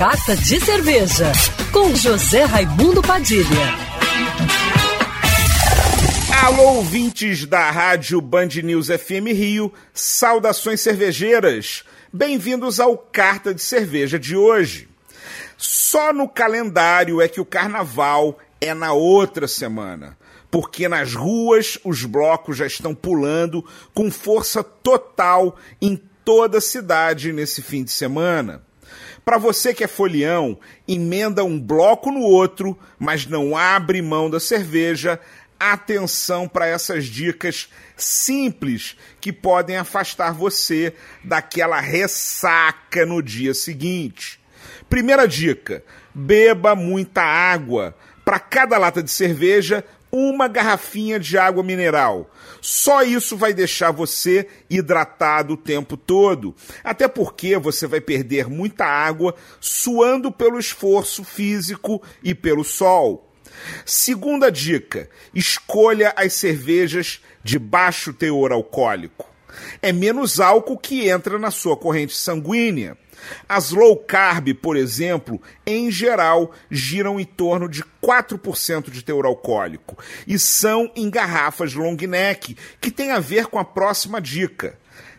Carta de Cerveja, com José Raimundo Padilha. Alô, ouvintes da Rádio Band News FM Rio, saudações cervejeiras. Bem-vindos ao Carta de Cerveja de hoje. Só no calendário é que o carnaval é na outra semana, porque nas ruas os blocos já estão pulando com força total em toda a cidade nesse fim de semana. Para você que é folião, emenda um bloco no outro, mas não abre mão da cerveja. Atenção para essas dicas simples que podem afastar você daquela ressaca no dia seguinte. Primeira dica: beba muita água. Para cada lata de cerveja, uma garrafinha de água mineral. Só isso vai deixar você hidratado o tempo todo. Até porque você vai perder muita água suando pelo esforço físico e pelo sol. Segunda dica: escolha as cervejas de baixo teor alcoólico. É menos álcool que entra na sua corrente sanguínea. As low carb, por exemplo, em geral, giram em torno de 4% de teor alcoólico e são em garrafas long neck, que tem a ver com a próxima dica.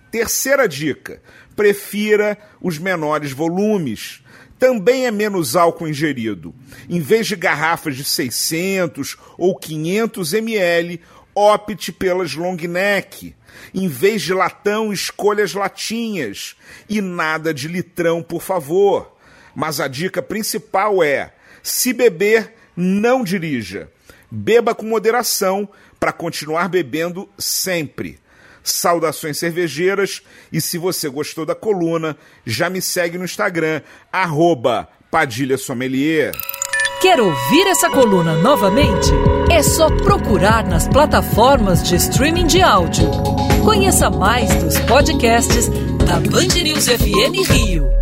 Terceira dica: prefira os menores volumes. Também é menos álcool ingerido. Em vez de garrafas de 600 ou 500 ml, opte pelas long neck. Em vez de latão, escolha as latinhas. E nada de litrão, por favor. Mas a dica principal é: se beber, não dirija. Beba com moderação para continuar bebendo sempre. Saudações cervejeiras e se você gostou da coluna, já me segue no Instagram, arroba Padilha Sommelier. Quer ouvir essa coluna novamente? É só procurar nas plataformas de streaming de áudio. Conheça mais dos podcasts da Band News FM Rio.